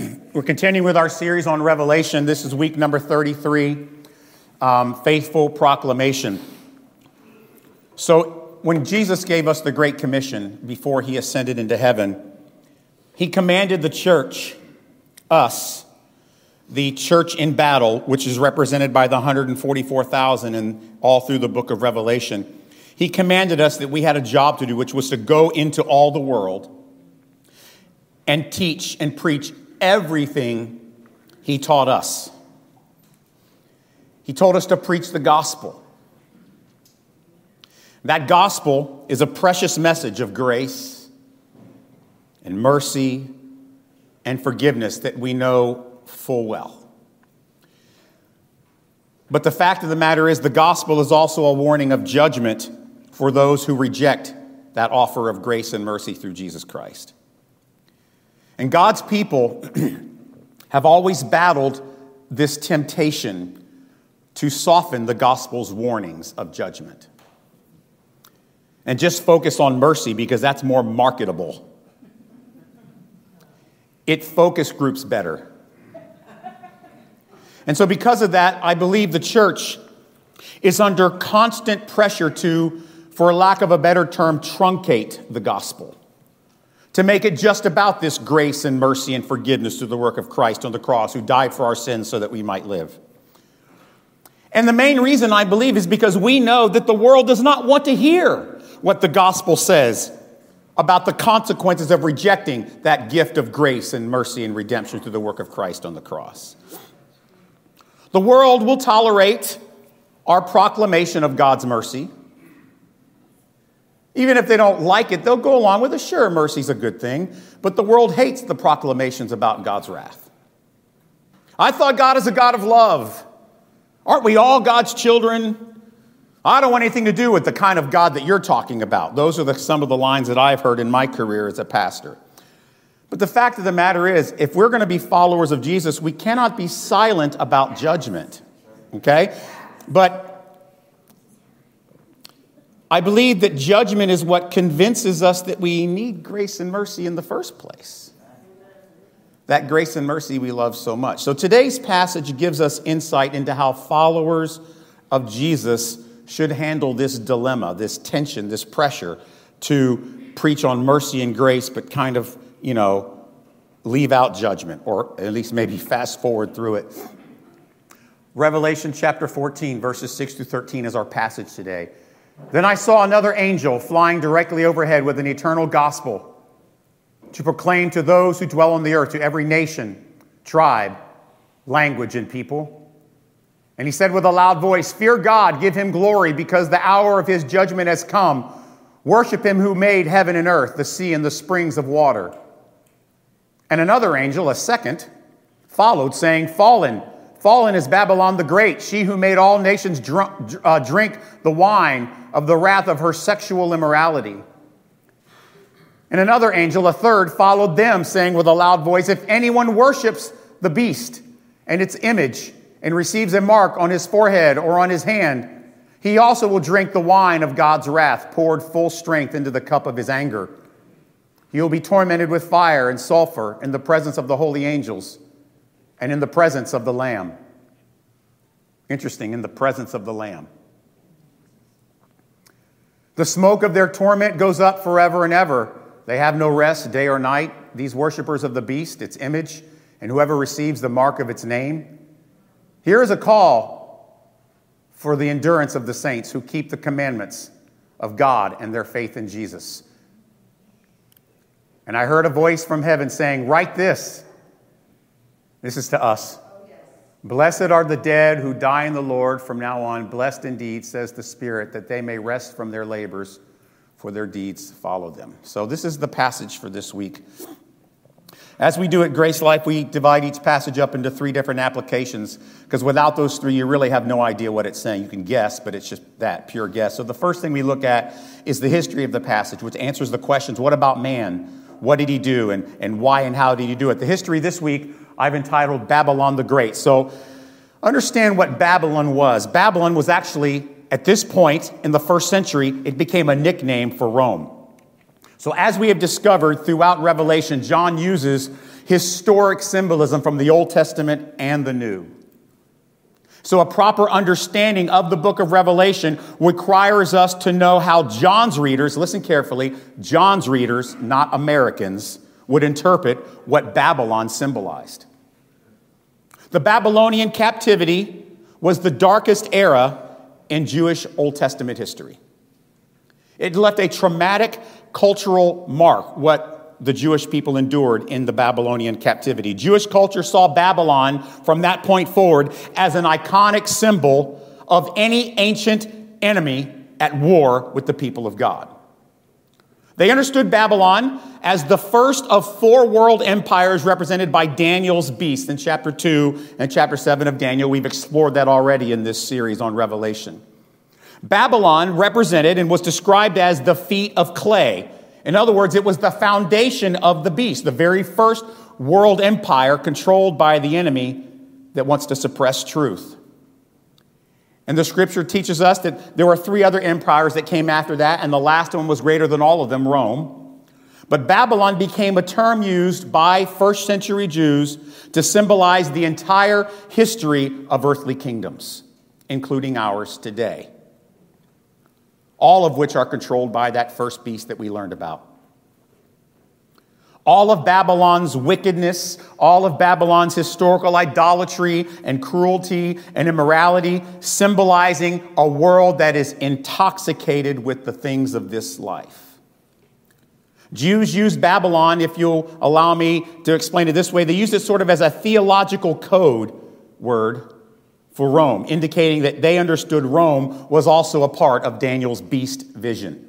We're continuing with our series on Revelation. This is week number 33 um, Faithful Proclamation. So, when Jesus gave us the Great Commission before he ascended into heaven, he commanded the church, us, the church in battle, which is represented by the 144,000 and all through the book of Revelation. He commanded us that we had a job to do, which was to go into all the world and teach and preach everything he taught us. He told us to preach the gospel. That gospel is a precious message of grace and mercy and forgiveness that we know full well. But the fact of the matter is, the gospel is also a warning of judgment for those who reject that offer of grace and mercy through Jesus Christ. And God's people have always battled this temptation to soften the gospel's warnings of judgment and just focus on mercy because that's more marketable. It focus groups better. And so, because of that, I believe the church is under constant pressure to, for lack of a better term, truncate the gospel to make it just about this grace and mercy and forgiveness through the work of Christ on the cross, who died for our sins so that we might live. And the main reason I believe is because we know that the world does not want to hear what the gospel says about the consequences of rejecting that gift of grace and mercy and redemption through the work of Christ on the cross. The world will tolerate our proclamation of God's mercy. Even if they don't like it, they'll go along with it. Sure, mercy's a good thing, but the world hates the proclamations about God's wrath. I thought God is a God of love. Aren't we all God's children? I don't want anything to do with the kind of God that you're talking about. Those are the, some of the lines that I've heard in my career as a pastor. But the fact of the matter is, if we're going to be followers of Jesus, we cannot be silent about judgment. Okay? But I believe that judgment is what convinces us that we need grace and mercy in the first place. That grace and mercy we love so much. So today's passage gives us insight into how followers of Jesus should handle this dilemma, this tension, this pressure to preach on mercy and grace, but kind of, you know, leave out judgment, or at least maybe fast forward through it. Revelation chapter 14, verses 6 through 13 is our passage today. Then I saw another angel flying directly overhead with an eternal gospel to proclaim to those who dwell on the earth, to every nation, tribe, language, and people. And he said with a loud voice, Fear God, give him glory, because the hour of his judgment has come. Worship him who made heaven and earth, the sea, and the springs of water. And another angel, a second, followed, saying, Fallen, fallen is Babylon the Great, she who made all nations drunk, uh, drink the wine of the wrath of her sexual immorality. And another angel, a third, followed them, saying with a loud voice, If anyone worships the beast and its image and receives a mark on his forehead or on his hand, he also will drink the wine of God's wrath, poured full strength into the cup of his anger. He will be tormented with fire and sulfur in the presence of the holy angels and in the presence of the Lamb. Interesting, in the presence of the Lamb. The smoke of their torment goes up forever and ever. They have no rest day or night. These worshippers of the beast, its image, and whoever receives the mark of its name. Here is a call for the endurance of the saints who keep the commandments of God and their faith in Jesus. And I heard a voice from heaven saying, Write this. This is to us. Blessed are the dead who die in the Lord from now on. Blessed indeed, says the Spirit, that they may rest from their labors, for their deeds follow them. So, this is the passage for this week. As we do at Grace Life, we divide each passage up into three different applications, because without those three, you really have no idea what it's saying. You can guess, but it's just that pure guess. So, the first thing we look at is the history of the passage, which answers the questions what about man? What did he do? And, and why and how did he do it? The history this week I've entitled Babylon the Great. So understand what Babylon was. Babylon was actually, at this point in the first century, it became a nickname for Rome. So, as we have discovered throughout Revelation, John uses historic symbolism from the Old Testament and the New. So, a proper understanding of the book of Revelation requires us to know how John's readers, listen carefully, John's readers, not Americans, would interpret what Babylon symbolized. The Babylonian captivity was the darkest era in Jewish Old Testament history. It left a traumatic cultural mark, what the Jewish people endured in the Babylonian captivity. Jewish culture saw Babylon from that point forward as an iconic symbol of any ancient enemy at war with the people of God. They understood Babylon as the first of four world empires represented by Daniel's beast in chapter 2 and chapter 7 of Daniel. We've explored that already in this series on Revelation. Babylon represented and was described as the feet of clay. In other words, it was the foundation of the beast, the very first world empire controlled by the enemy that wants to suppress truth. And the scripture teaches us that there were three other empires that came after that, and the last one was greater than all of them, Rome. But Babylon became a term used by first century Jews to symbolize the entire history of earthly kingdoms, including ours today all of which are controlled by that first beast that we learned about. All of Babylon's wickedness, all of Babylon's historical idolatry and cruelty and immorality, symbolizing a world that is intoxicated with the things of this life. Jews use Babylon, if you'll allow me to explain it this way, they use it sort of as a theological code word for Rome, indicating that they understood Rome was also a part of Daniel's beast vision.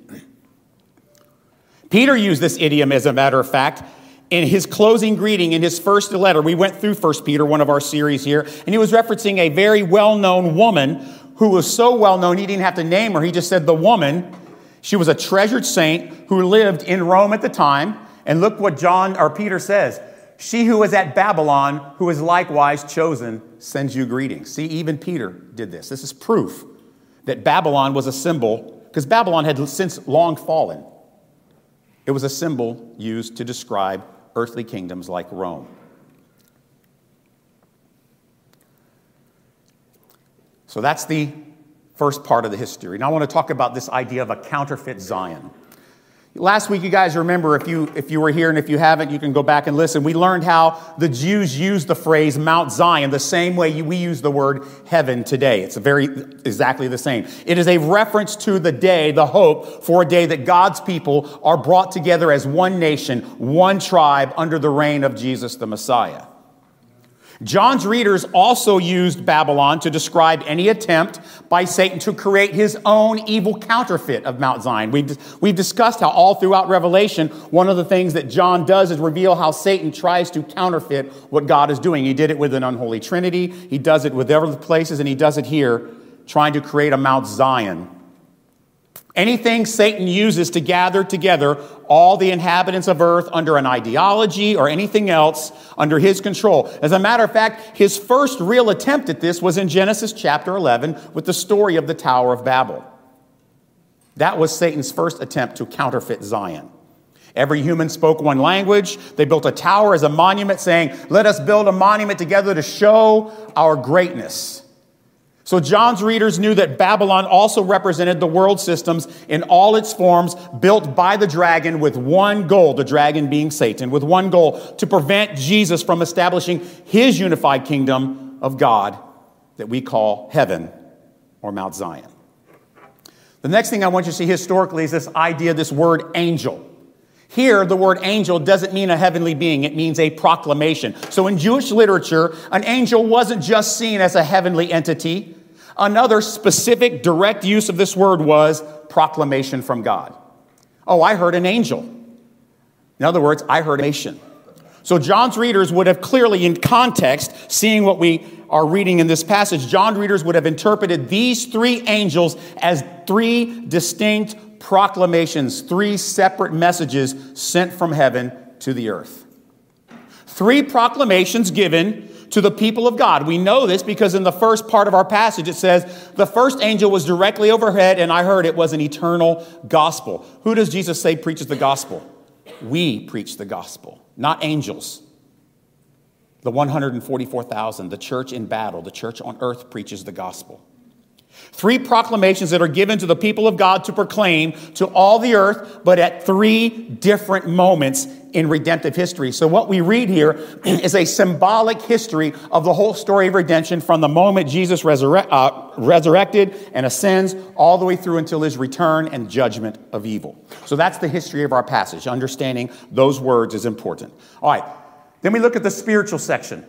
Peter used this idiom, as a matter of fact, in his closing greeting in his first letter. We went through 1 Peter, one of our series here, and he was referencing a very well known woman who was so well known he didn't have to name her. He just said the woman. She was a treasured saint who lived in Rome at the time. And look what John or Peter says. She who was at Babylon, who is likewise chosen, sends you greetings. See, even Peter did this. This is proof that Babylon was a symbol, because Babylon had since long fallen. It was a symbol used to describe earthly kingdoms like Rome. So that's the first part of the history. Now I want to talk about this idea of a counterfeit Zion. Last week, you guys remember, if you, if you were here and if you haven't, you can go back and listen. We learned how the Jews used the phrase Mount Zion the same way we use the word heaven today. It's very, exactly the same. It is a reference to the day, the hope for a day that God's people are brought together as one nation, one tribe under the reign of Jesus the Messiah. John's readers also used Babylon to describe any attempt by Satan to create his own evil counterfeit of Mount Zion. We've, we've discussed how all throughout Revelation, one of the things that John does is reveal how Satan tries to counterfeit what God is doing. He did it with an unholy trinity, he does it with other places, and he does it here, trying to create a Mount Zion Anything Satan uses to gather together all the inhabitants of earth under an ideology or anything else under his control. As a matter of fact, his first real attempt at this was in Genesis chapter 11 with the story of the Tower of Babel. That was Satan's first attempt to counterfeit Zion. Every human spoke one language. They built a tower as a monument saying, Let us build a monument together to show our greatness. So John's readers knew that Babylon also represented the world systems in all its forms built by the dragon with one goal, the dragon being Satan, with one goal to prevent Jesus from establishing his unified kingdom of God that we call heaven or Mount Zion. The next thing I want you to see historically is this idea, this word angel. Here, the word angel doesn't mean a heavenly being, it means a proclamation. So in Jewish literature, an angel wasn't just seen as a heavenly entity, Another specific direct use of this word was proclamation from God. Oh, I heard an angel. In other words, I heard a nation. So John's readers would have clearly, in context, seeing what we are reading in this passage, John's readers would have interpreted these three angels as three distinct proclamations, three separate messages sent from heaven to the earth. Three proclamations given to the people of God. We know this because in the first part of our passage it says, The first angel was directly overhead, and I heard it was an eternal gospel. Who does Jesus say preaches the gospel? We preach the gospel, not angels. The 144,000, the church in battle, the church on earth preaches the gospel. Three proclamations that are given to the people of God to proclaim to all the earth, but at three different moments in redemptive history. So, what we read here is a symbolic history of the whole story of redemption from the moment Jesus resurre- uh, resurrected and ascends all the way through until his return and judgment of evil. So, that's the history of our passage. Understanding those words is important. All right, then we look at the spiritual section.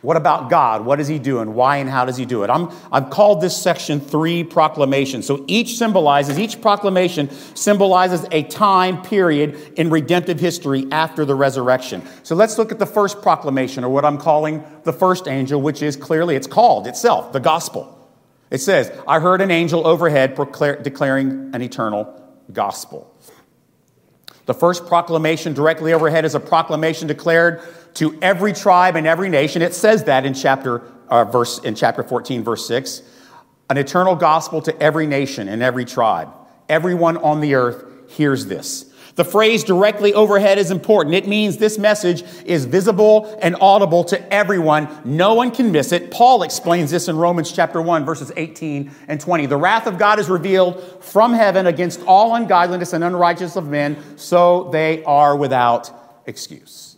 What about God? What is he doing? Why and how does he do it? I'm, I've called this section three proclamations. So each symbolizes, each proclamation symbolizes a time period in redemptive history after the resurrection. So let's look at the first proclamation, or what I'm calling the first angel, which is clearly, it's called itself, the gospel. It says, I heard an angel overhead declaring an eternal gospel. The first proclamation directly overhead is a proclamation declared to every tribe and every nation. It says that in chapter, uh, verse, in chapter 14, verse 6. An eternal gospel to every nation and every tribe. Everyone on the earth hears this. The phrase directly overhead is important. It means this message is visible and audible to everyone. No one can miss it. Paul explains this in Romans chapter 1, verses 18 and 20. The wrath of God is revealed from heaven against all ungodliness and unrighteousness of men, so they are without excuse.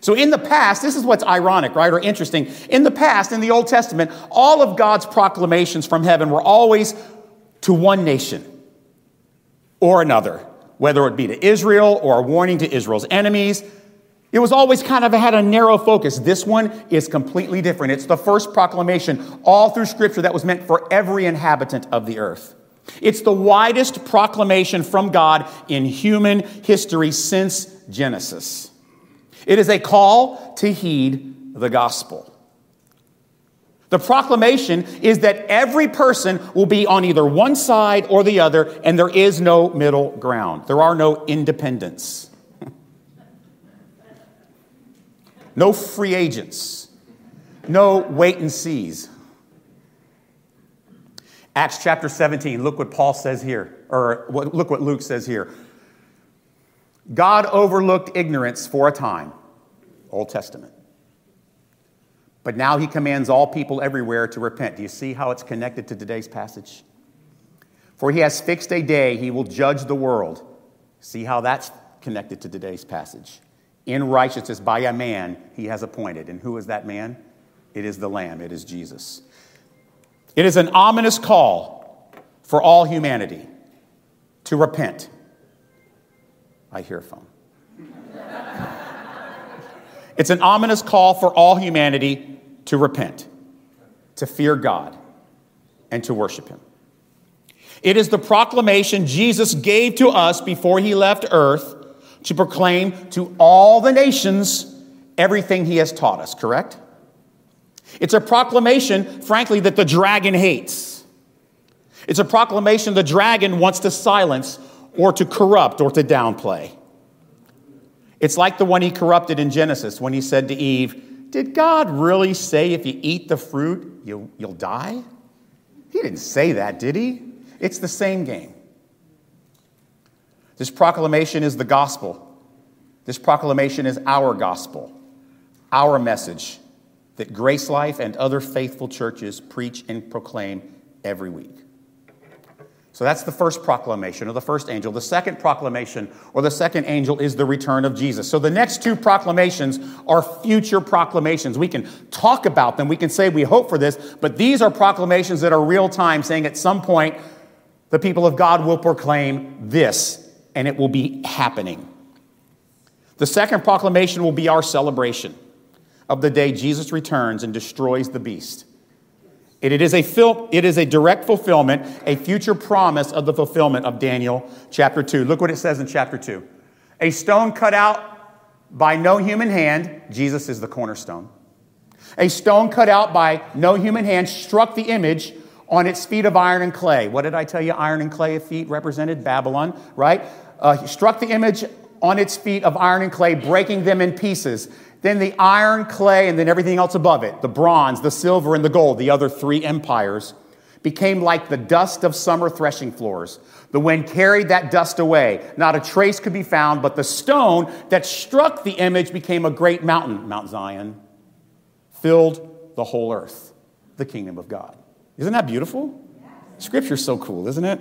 So, in the past, this is what's ironic, right, or interesting. In the past, in the Old Testament, all of God's proclamations from heaven were always to one nation or another, whether it be to Israel or a warning to Israel's enemies. It was always kind of had a narrow focus. This one is completely different. It's the first proclamation all through Scripture that was meant for every inhabitant of the earth. It's the widest proclamation from God in human history since Genesis. It is a call to heed the gospel. The proclamation is that every person will be on either one side or the other, and there is no middle ground. There are no independents, no free agents, no wait and sees. Acts chapter 17, look what Paul says here, or look what Luke says here. God overlooked ignorance for a time, Old Testament. But now he commands all people everywhere to repent. Do you see how it's connected to today's passage? For he has fixed a day he will judge the world. See how that's connected to today's passage. In righteousness by a man he has appointed. And who is that man? It is the Lamb, it is Jesus. It is an ominous call for all humanity to repent I hear a phone. it's an ominous call for all humanity to repent, to fear God, and to worship Him. It is the proclamation Jesus gave to us before He left earth to proclaim to all the nations everything He has taught us, correct? It's a proclamation, frankly, that the dragon hates. It's a proclamation the dragon wants to silence or to corrupt or to downplay. It's like the one he corrupted in Genesis when he said to Eve, Did God really say if you eat the fruit, you'll, you'll die? He didn't say that, did he? It's the same game. This proclamation is the gospel. This proclamation is our gospel, our message that Grace Life and other faithful churches preach and proclaim every week. So that's the first proclamation or the first angel. The second proclamation or the second angel is the return of Jesus. So the next two proclamations are future proclamations. We can talk about them, we can say we hope for this, but these are proclamations that are real time, saying at some point the people of God will proclaim this and it will be happening. The second proclamation will be our celebration of the day Jesus returns and destroys the beast. It is, a fil- it is a direct fulfillment, a future promise of the fulfillment of Daniel chapter 2. Look what it says in chapter 2. A stone cut out by no human hand, Jesus is the cornerstone. A stone cut out by no human hand struck the image on its feet of iron and clay. What did I tell you? Iron and clay feet represented Babylon, right? Uh, struck the image on its feet of iron and clay, breaking them in pieces. Then the iron, clay, and then everything else above it, the bronze, the silver, and the gold, the other three empires, became like the dust of summer threshing floors. The wind carried that dust away. Not a trace could be found, but the stone that struck the image became a great mountain, Mount Zion, filled the whole earth, the kingdom of God. Isn't that beautiful? Scripture's so cool, isn't it?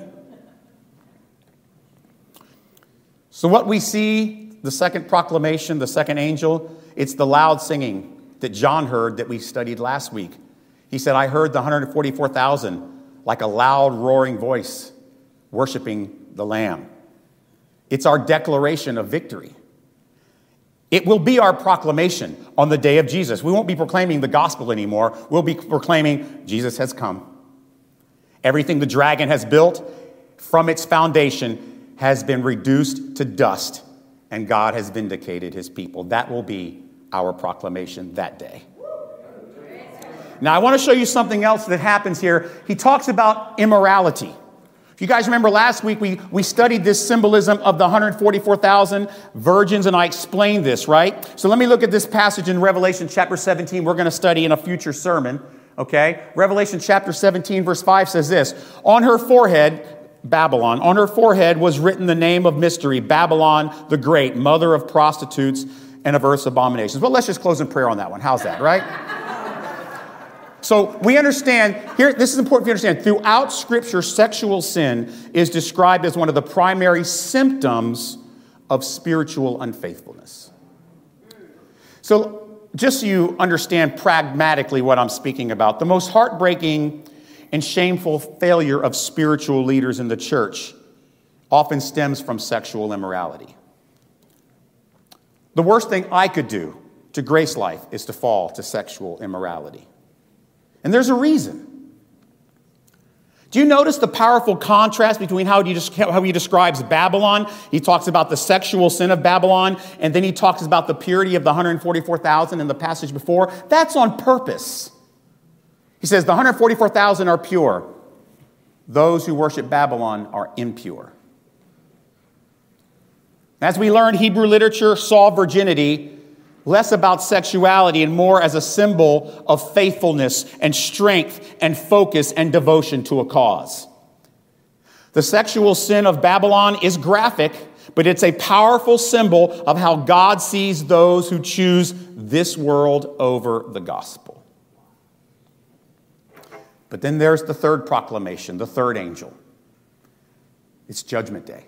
So, what we see, the second proclamation, the second angel, it's the loud singing that John heard that we studied last week. He said, I heard the 144,000 like a loud roaring voice worshiping the Lamb. It's our declaration of victory. It will be our proclamation on the day of Jesus. We won't be proclaiming the gospel anymore. We'll be proclaiming Jesus has come. Everything the dragon has built from its foundation has been reduced to dust, and God has vindicated his people. That will be our proclamation that day. Now, I want to show you something else that happens here. He talks about immorality. If you guys remember last week, we, we studied this symbolism of the 144,000 virgins, and I explained this, right? So let me look at this passage in Revelation chapter 17. We're going to study in a future sermon, okay? Revelation chapter 17, verse 5 says this On her forehead, Babylon, on her forehead was written the name of mystery, Babylon the Great, mother of prostitutes and of earth's abominations. Well, let's just close in prayer on that one. How's that, right? So we understand here, this is important to understand. Throughout Scripture, sexual sin is described as one of the primary symptoms of spiritual unfaithfulness. So, just so you understand pragmatically what I'm speaking about, the most heartbreaking and shameful failure of spiritual leaders in the church often stems from sexual immorality. The worst thing I could do to grace life is to fall to sexual immorality. And there's a reason. Do you notice the powerful contrast between how he, describes Babylon? He talks about the sexual sin of Babylon, and then he talks about the purity of the 144,000 in the passage before. That's on purpose. He says the 144,000 are pure, those who worship Babylon are impure. As we learned, Hebrew literature saw virginity less about sexuality and more as a symbol of faithfulness and strength and focus and devotion to a cause. The sexual sin of Babylon is graphic, but it's a powerful symbol of how God sees those who choose this world over the gospel. But then there's the third proclamation, the third angel. It's Judgment Day.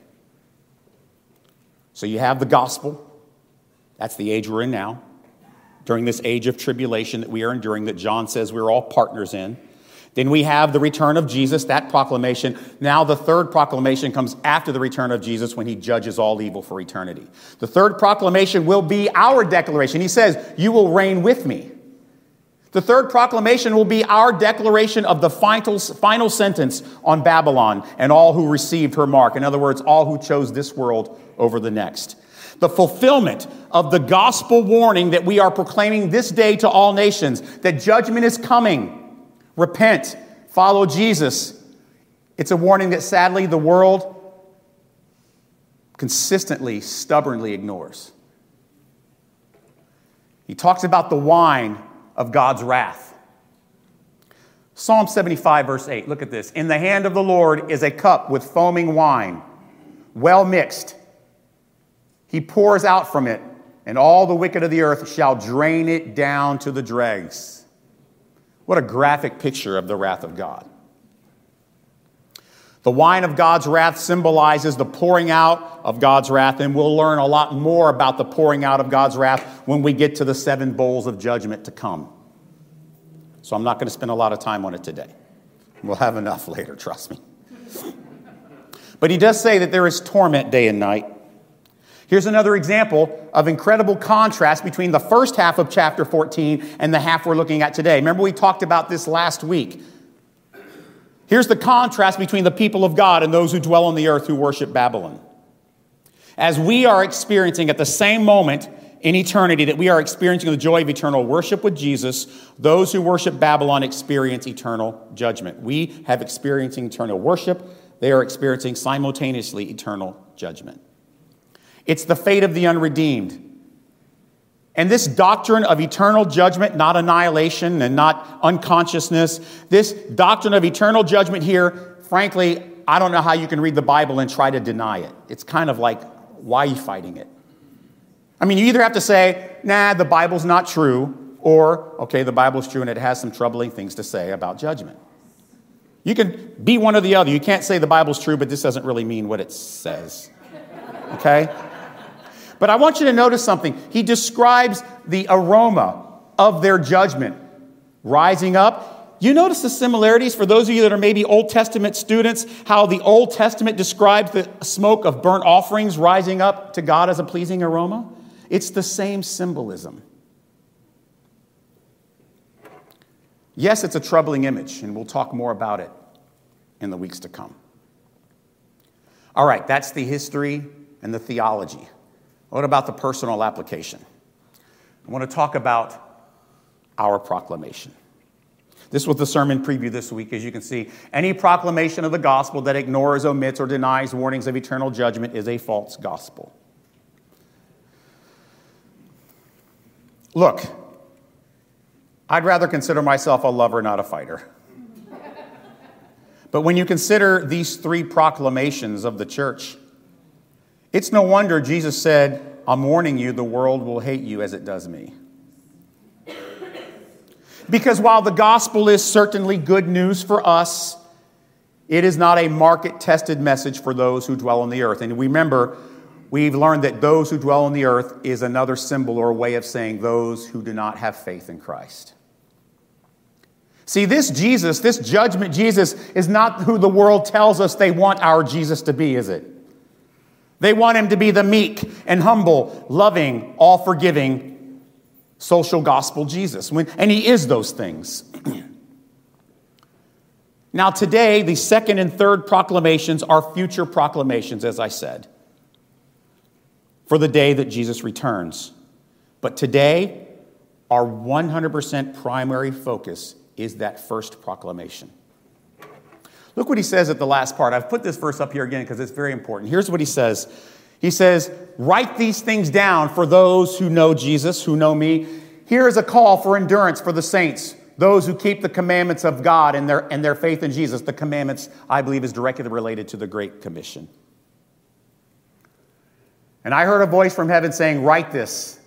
So you have the gospel, that's the age we're in now. During this age of tribulation that we are enduring, that John says we're all partners in. Then we have the return of Jesus, that proclamation. Now, the third proclamation comes after the return of Jesus when he judges all evil for eternity. The third proclamation will be our declaration. He says, You will reign with me. The third proclamation will be our declaration of the final, final sentence on Babylon and all who received her mark. In other words, all who chose this world over the next the fulfillment of the gospel warning that we are proclaiming this day to all nations that judgment is coming. Repent, follow Jesus. It's a warning that sadly the world consistently, stubbornly ignores. He talks about the wine of God's wrath. Psalm 75, verse 8, look at this. In the hand of the Lord is a cup with foaming wine, well mixed he pours out from it, and all the wicked of the earth shall drain it down to the dregs. What a graphic picture of the wrath of God. The wine of God's wrath symbolizes the pouring out of God's wrath, and we'll learn a lot more about the pouring out of God's wrath when we get to the seven bowls of judgment to come. So I'm not going to spend a lot of time on it today. We'll have enough later, trust me. But he does say that there is torment day and night. Here's another example of incredible contrast between the first half of chapter 14 and the half we're looking at today. Remember, we talked about this last week. Here's the contrast between the people of God and those who dwell on the earth who worship Babylon. As we are experiencing at the same moment in eternity that we are experiencing the joy of eternal worship with Jesus, those who worship Babylon experience eternal judgment. We have experiencing eternal worship, they are experiencing simultaneously eternal judgment. It's the fate of the unredeemed. And this doctrine of eternal judgment, not annihilation and not unconsciousness, this doctrine of eternal judgment here, frankly, I don't know how you can read the Bible and try to deny it. It's kind of like, why are you fighting it? I mean, you either have to say, nah, the Bible's not true, or, okay, the Bible's true and it has some troubling things to say about judgment. You can be one or the other. You can't say the Bible's true, but this doesn't really mean what it says. Okay? But I want you to notice something. He describes the aroma of their judgment rising up. You notice the similarities for those of you that are maybe Old Testament students, how the Old Testament describes the smoke of burnt offerings rising up to God as a pleasing aroma? It's the same symbolism. Yes, it's a troubling image, and we'll talk more about it in the weeks to come. All right, that's the history and the theology. What about the personal application? I want to talk about our proclamation. This was the sermon preview this week, as you can see. Any proclamation of the gospel that ignores, omits, or denies warnings of eternal judgment is a false gospel. Look, I'd rather consider myself a lover, not a fighter. but when you consider these three proclamations of the church, it's no wonder Jesus said, I'm warning you, the world will hate you as it does me. Because while the gospel is certainly good news for us, it is not a market tested message for those who dwell on the earth. And remember, we've learned that those who dwell on the earth is another symbol or way of saying those who do not have faith in Christ. See, this Jesus, this judgment Jesus, is not who the world tells us they want our Jesus to be, is it? They want him to be the meek and humble, loving, all forgiving, social gospel Jesus. And he is those things. now, today, the second and third proclamations are future proclamations, as I said, for the day that Jesus returns. But today, our 100% primary focus is that first proclamation. Look what he says at the last part. I've put this verse up here again because it's very important. Here's what he says He says, Write these things down for those who know Jesus, who know me. Here is a call for endurance for the saints, those who keep the commandments of God and their, and their faith in Jesus. The commandments, I believe, is directly related to the Great Commission. And I heard a voice from heaven saying, Write this.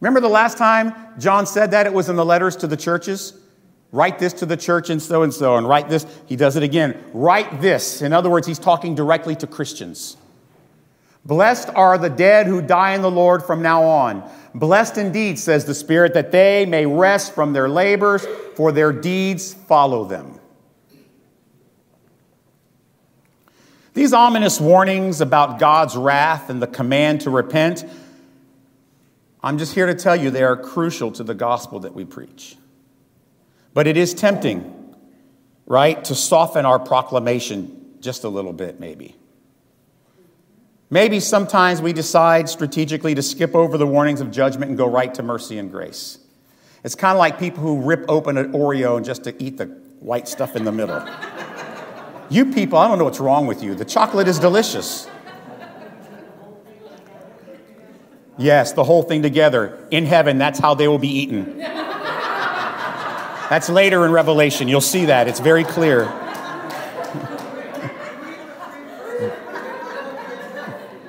Remember the last time John said that? It was in the letters to the churches. Write this to the church and so and so, and write this. He does it again. Write this. In other words, he's talking directly to Christians. Blessed are the dead who die in the Lord from now on. Blessed indeed, says the Spirit, that they may rest from their labors, for their deeds follow them. These ominous warnings about God's wrath and the command to repent, I'm just here to tell you they are crucial to the gospel that we preach. But it is tempting, right, to soften our proclamation just a little bit, maybe. Maybe sometimes we decide strategically to skip over the warnings of judgment and go right to mercy and grace. It's kind of like people who rip open an Oreo and just to eat the white stuff in the middle. you people, I don't know what's wrong with you. The chocolate is delicious. Yes, the whole thing together. In heaven, that's how they will be eaten. That's later in Revelation. You'll see that. It's very clear.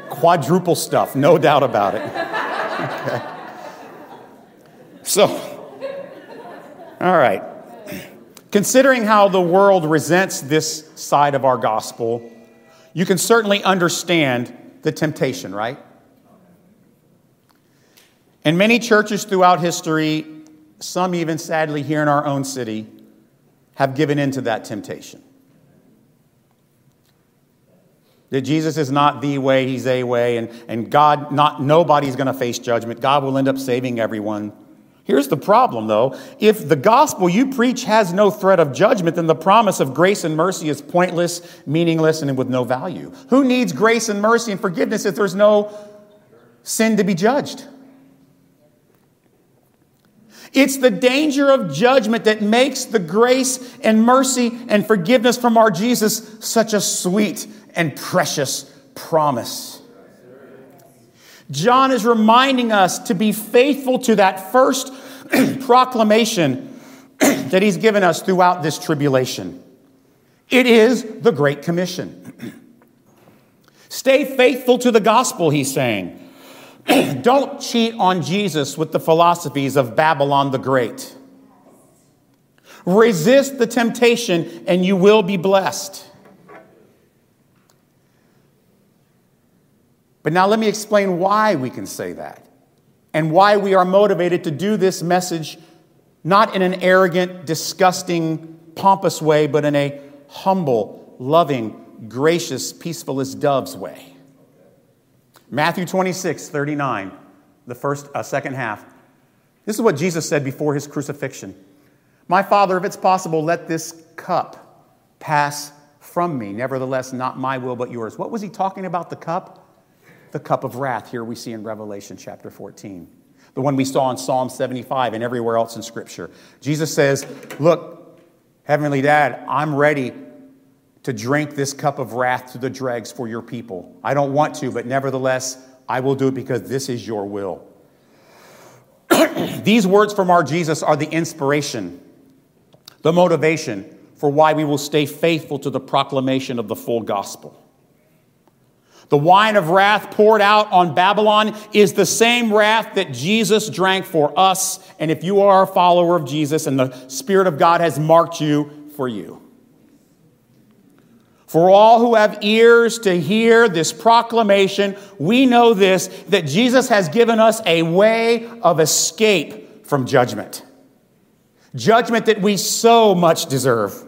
Quadruple stuff, no doubt about it. Okay. So, all right. Considering how the world resents this side of our gospel, you can certainly understand the temptation, right? And many churches throughout history some even sadly here in our own city, have given in to that temptation. That Jesus is not the way, he's a way, and, and God, not nobody's to face judgment. God will end up saving everyone. Here's the problem, though. If the gospel you preach has no threat of judgment, then the promise of grace and mercy is pointless, meaningless, and with no value. Who needs grace and mercy and forgiveness if there's no sin to be judged? It's the danger of judgment that makes the grace and mercy and forgiveness from our Jesus such a sweet and precious promise. John is reminding us to be faithful to that first proclamation that he's given us throughout this tribulation. It is the Great Commission. Stay faithful to the gospel, he's saying. Don't cheat on Jesus with the philosophies of Babylon the Great. Resist the temptation and you will be blessed. But now let me explain why we can say that and why we are motivated to do this message not in an arrogant, disgusting, pompous way, but in a humble, loving, gracious, peaceful as doves way. Matthew 26, 39, the first, uh, second half. This is what Jesus said before his crucifixion. My Father, if it's possible, let this cup pass from me. Nevertheless, not my will, but yours. What was he talking about, the cup? The cup of wrath, here we see in Revelation chapter 14, the one we saw in Psalm 75 and everywhere else in Scripture. Jesus says, Look, Heavenly Dad, I'm ready to drink this cup of wrath to the dregs for your people. I don't want to, but nevertheless, I will do it because this is your will. These words from our Jesus are the inspiration, the motivation for why we will stay faithful to the proclamation of the full gospel. The wine of wrath poured out on Babylon is the same wrath that Jesus drank for us. And if you are a follower of Jesus and the Spirit of God has marked you for you. For all who have ears to hear this proclamation, we know this that Jesus has given us a way of escape from judgment. Judgment that we so much deserve.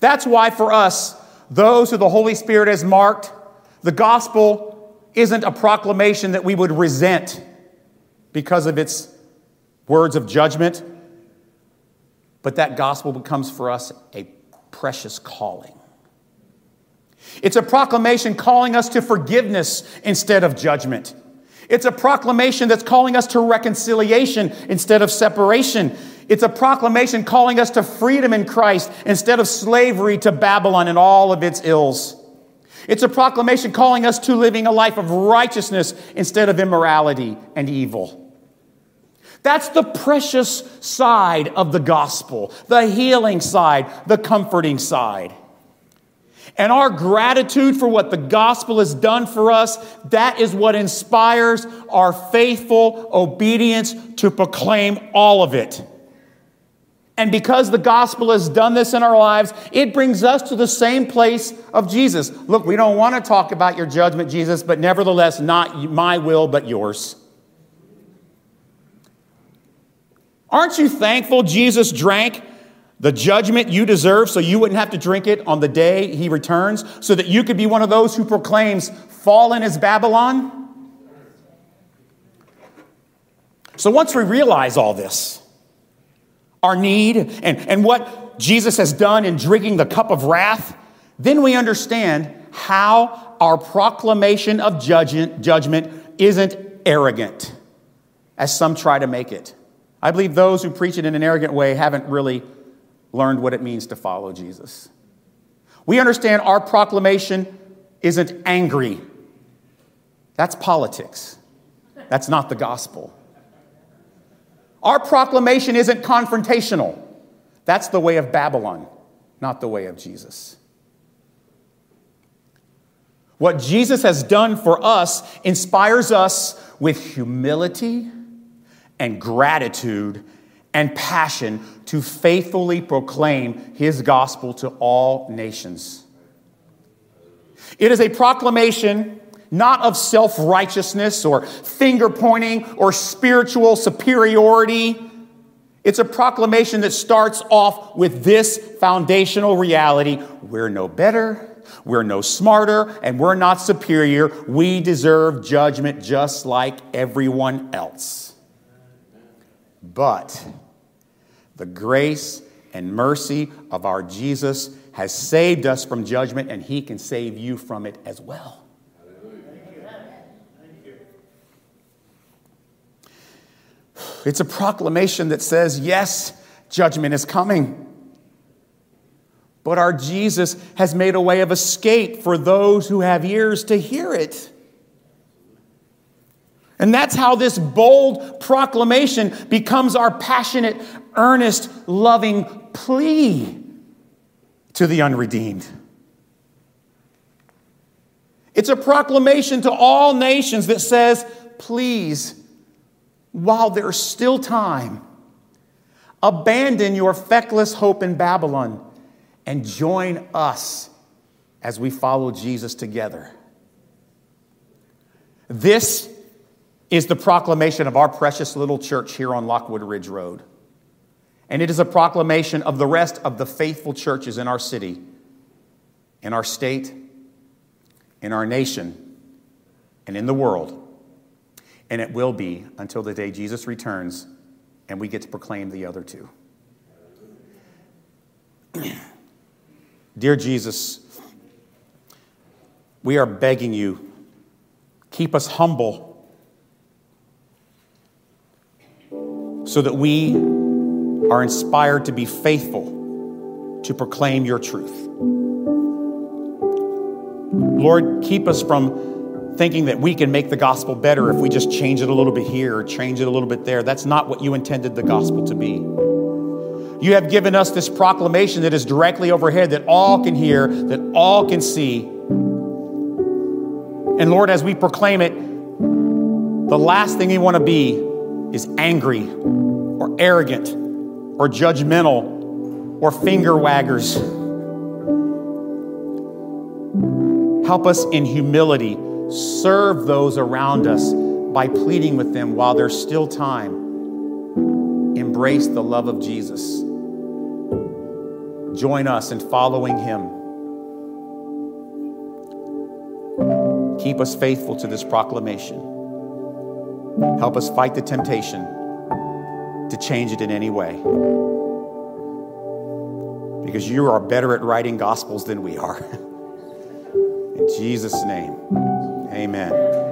That's why, for us, those who the Holy Spirit has marked, the gospel isn't a proclamation that we would resent because of its words of judgment, but that gospel becomes for us a precious calling. It's a proclamation calling us to forgiveness instead of judgment. It's a proclamation that's calling us to reconciliation instead of separation. It's a proclamation calling us to freedom in Christ instead of slavery to Babylon and all of its ills. It's a proclamation calling us to living a life of righteousness instead of immorality and evil. That's the precious side of the gospel, the healing side, the comforting side. And our gratitude for what the gospel has done for us, that is what inspires our faithful obedience to proclaim all of it. And because the gospel has done this in our lives, it brings us to the same place of Jesus. Look, we don't want to talk about your judgment, Jesus, but nevertheless, not my will, but yours. Aren't you thankful Jesus drank the judgment you deserve so you wouldn't have to drink it on the day he returns, so that you could be one of those who proclaims, Fallen is Babylon? So once we realize all this, our need, and, and what Jesus has done in drinking the cup of wrath, then we understand how our proclamation of judgment, judgment isn't arrogant, as some try to make it. I believe those who preach it in an arrogant way haven't really learned what it means to follow Jesus. We understand our proclamation isn't angry. That's politics. That's not the gospel. Our proclamation isn't confrontational. That's the way of Babylon, not the way of Jesus. What Jesus has done for us inspires us with humility and gratitude and passion to faithfully proclaim his gospel to all nations. It is a proclamation not of self righteousness or finger pointing or spiritual superiority. It's a proclamation that starts off with this foundational reality we're no better, we're no smarter, and we're not superior. We deserve judgment just like everyone else. But the grace and mercy of our Jesus has saved us from judgment, and He can save you from it as well. It's a proclamation that says, yes, judgment is coming. But our Jesus has made a way of escape for those who have ears to hear it. And that's how this bold proclamation becomes our passionate, earnest, loving plea to the unredeemed. It's a proclamation to all nations that says, please, while there's still time, abandon your feckless hope in Babylon and join us as we follow Jesus together. This is the proclamation of our precious little church here on Lockwood Ridge Road. And it is a proclamation of the rest of the faithful churches in our city, in our state, in our nation, and in the world. And it will be until the day Jesus returns and we get to proclaim the other two. Dear Jesus, we are begging you, keep us humble so that we are inspired to be faithful to proclaim your truth. Lord, keep us from thinking that we can make the gospel better if we just change it a little bit here or change it a little bit there. That's not what you intended the gospel to be. You have given us this proclamation that is directly overhead, that all can hear, that all can see. And Lord, as we proclaim it, the last thing we want to be is angry or arrogant or judgmental or finger waggers. Help us in humility serve those around us by pleading with them while there's still time. Embrace the love of Jesus. Join us in following Him. Keep us faithful to this proclamation. Help us fight the temptation to change it in any way. Because you are better at writing gospels than we are. In Jesus' name, amen.